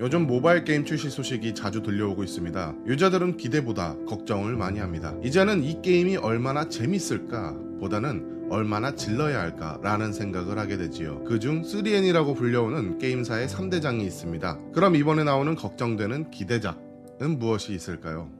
요즘 모바일 게임 출시 소식이 자주 들려오고 있습니다. 유저들은 기대보다 걱정을 많이 합니다. 이제는 이 게임이 얼마나 재밌을까 보다는 얼마나 질러야 할까 라는 생각을 하게 되지요. 그중 3N이라고 불려오는 게임사의 3대장이 있습니다. 그럼 이번에 나오는 걱정되는 기대작은 무엇이 있을까요?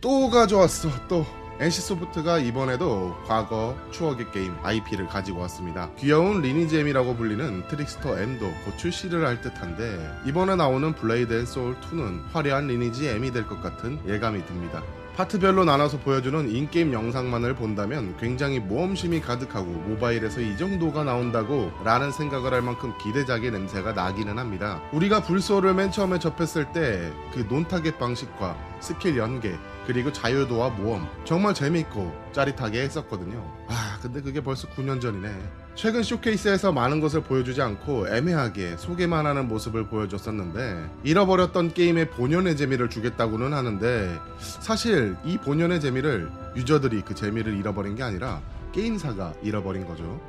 또 가져왔어 또 NC소프트가 이번에도 과거 추억의 게임 IP를 가지고 왔습니다. 귀여운 리니지 M이라고 불리는 트릭스터 M도 곧 출시를 할 듯한데 이번에 나오는 블레이드 앤 소울 2는 화려한 리니지 M이 될 것 같은 예감이 듭니다. 파트별로 나눠서 보여주는 in-game 영상만을 본다면 굉장히 모험심이 가득하고 모바일에서 이 정도가 나온다고 라는 생각을 할 만큼 기대작의 냄새가 나기는 합니다. 우리가 블소를 맨 처음에 접했을 때 그 non-target 방식과 스킬 연계 그리고 자유도와 모험 정말 재밌고 짜릿하게 했었거든요. 아 근데 그게 벌써 9년 전이네. 최근 쇼케이스에서 많은 것을 보여주지 않고 애매하게 소개만 하는 모습을 보여줬었는데 잃어버렸던 게임의 본연의 재미를 주겠다고는 하는데 사실 이 본연의 재미를 유저들이 그 재미를 잃어버린 게 아니라 게임사가 잃어버린 거죠.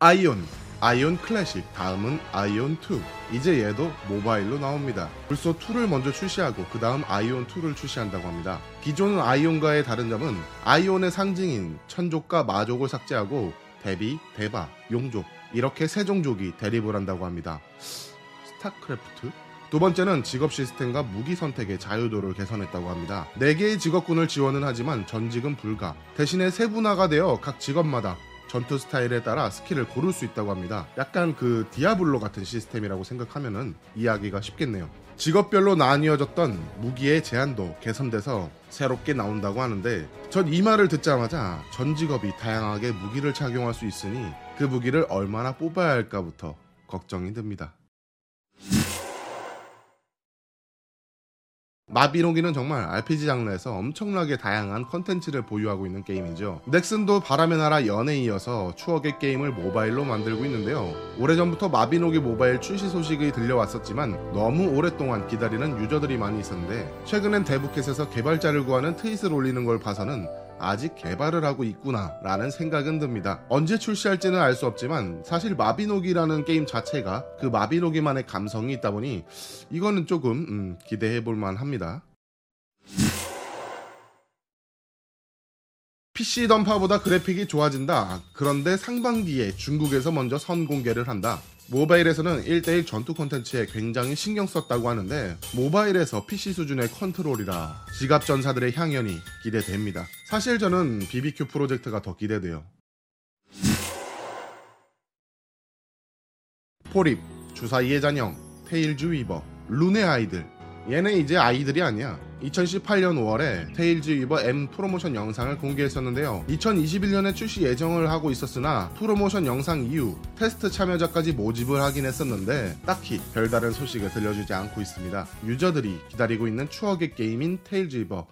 아이온 아이온 클래식 다음은 아이온 2 이제 얘도 모바일로 나옵니다 불소 2를 먼저 출시하고 그 다음 아이온 2를 출시한다고 합니다 기존 아이온과의 다른 점은 아이온의 상징인 천족과 마족을 삭제하고 대비, 대바, 용족 이렇게 세 종족이 대립을 한다고 합니다 스타크래프트? 두 번째는 직업 시스템과 무기 선택의 자유도를 개선했다고 합니다. 4개의 직업군을 지원은 하지만 전직은 불가. 대신에 세분화가 되어 각 직업마다 전투 스타일에 따라 스킬을 고를 수 있다고 합니다. 약간 그 디아블로 같은 시스템이라고 생각하면은 이해하기가 쉽겠네요. 직업별로 나뉘어졌던 무기의 제한도 개선돼서 새롭게 나온다고 하는데 전 이 말을 듣자마자 전 직업이 다양하게 무기를 착용할 수 있으니 그 무기를 얼마나 뽑아야 할까부터 걱정이 듭니다. 마비노기는 정말 RPG 장르에서 엄청나게 다양한 컨텐츠를 보유하고 있는 게임이죠. 넥슨도 바람의 나라 연에 이어서 추억의 게임을 모바일로 만들고 있는데요. 오래전부터 마비노기 모바일 출시 소식이 들려왔었지만 너무 오랫동안 기다리는 유저들이 많이 있었는데 최근엔 데브캣에서 개발자를 구하는 트윗을 올리는 걸 봐서는 아직 개발을 하고 있구나 라는 생각은 듭니다. 언제 출시할지는 알 수 없지만 사실 마비노기라는 게임 자체가 그 마비노기만의 감성이 있다 보니 이거는 조금 음, 기대해 볼 만 합니다. PC 던파보다 그래픽이 좋아진다. 그런데 상반기에 중국에서 먼저 선공개를 한다. 모바일에서는 1대1 전투 콘텐츠에 굉장히 신경 썼다고 하는데 모바일에서 PC 수준의 컨트롤이라 지갑 전사들의 향연이 기대됩니다. 사실 저는 BBQ 프로젝트가 더 기대돼요. 포립, 주사위의 잔영, 테일즈 위버, 룬의 아이들 얘는 이제 아이들이 아니야. 2018년 5월에 테일즈 위버 M 프로모션 영상을 공개했었는데요. 2021년에 출시 예정을 하고 있었으나 프로모션 영상 이후 테스트 참여자까지 모집을 하긴 했었는데 딱히 별다른 소식을 들려주지 않고 있습니다. 유저들이 기다리고 있는 추억의 게임인 테일즈 위버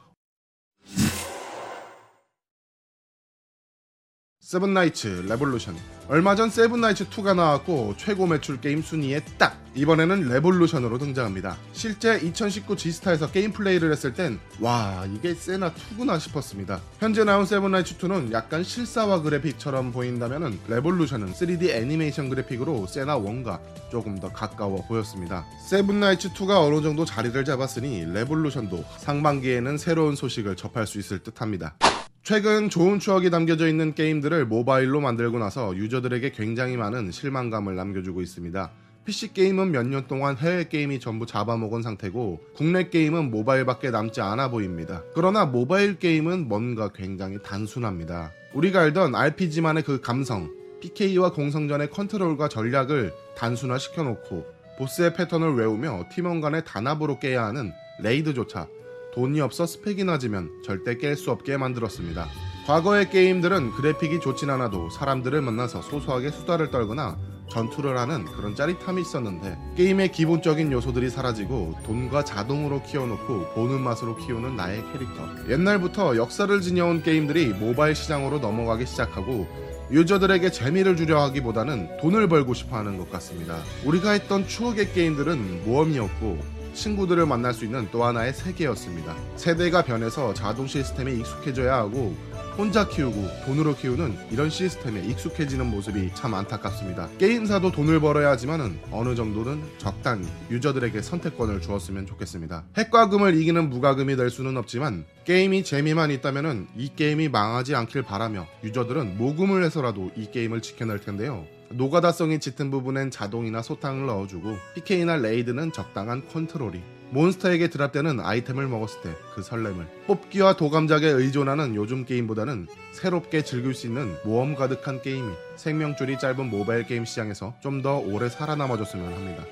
세븐나이츠 레볼루션. 얼마 전 세븐나이츠 2가 나왔고 최고 매출 게임 순위에 딱 이번에는 레볼루션으로 등장합니다. 실제 2019 지스타에서 게임 플레이를 했을 땐 와 이게 세나 2구나 싶었습니다. 현재 나온 세븐나이츠 2는 약간 실사화 그래픽처럼 보인다면 레볼루션은 3D 애니메이션 그래픽으로 세나 1과 조금 더 가까워 보였습니다. 세븐나이츠 2가 어느 정도 자리를 잡았으니 레볼루션도 상반기에는 새로운 소식을 접할 수 있을 듯 합니다 최근 좋은 추억이 담겨져 있는 게임들을 모바일로 만들고 나서 유저들에게 굉장히 많은 실망감을 남겨주고 있습니다. PC 게임은 몇 년 동안 해외 게임이 전부 잡아먹은 상태고 국내 게임은 모바일밖에 남지 않아 보입니다. 그러나 모바일 게임은 뭔가 굉장히 단순합니다. 우리가 알던 RPG만의 그 감성, PK와 공성전의 컨트롤과 전략을 단순화 시켜놓고 보스의 패턴을 외우며 팀원 간의 단합으로 깨야 하는 레이드조차 돈이 없어 스펙이 낮으면 절대 깰 수 없게 만들었습니다. 과거의 게임들은 그래픽이 좋진 않아도 사람들을 만나서 소소하게 수다를 떨거나 전투를 하는 그런 짜릿함이 있었는데 게임의 기본적인 요소들이 사라지고 돈과 자동으로 키워놓고 보는 맛으로 키우는 나의 캐릭터 옛날부터 역사를 지녀온 게임들이 모바일 시장으로 넘어가기 시작하고 유저들에게 재미를 주려 하기보다는 돈을 벌고 싶어 하는 것 같습니다. 우리가 했던 추억의 게임들은 모험이었고 친구들을 만날 수 있는 또 하나의 세계였습니다. 세대가 변해서 자동 시스템에 익숙해져야 하고 혼자 키우고 돈으로 키우는 이런 시스템에 익숙해지는 모습이 참 안타깝습니다. 게임사도 돈을 벌어야 하지만은 어느 정도는 적당히 유저들에게 선택권을 주었으면 좋겠습니다. 핵과 금을 이기는 무과금이 될 수는 없지만 게임이 재미만 있다면은 이 게임이 망하지 않길 바라며 유저들은 모금을 해서라도 이 게임을 지켜낼 텐데요. 노가다성이 짙은 부분엔 자동이나 소탕을 넣어주고 PK나 raid는 적당한 컨트롤이 몬스터에게 drop되는 아이템을 먹었을 때 그 설렘을 뽑기와 도감작에 의존하는 요즘 게임보다는 새롭게 즐길 수 있는 모험 가득한 게임이 생명줄이 짧은 모바일 게임 시장에서 좀 더 오래 살아남아줬으면 합니다.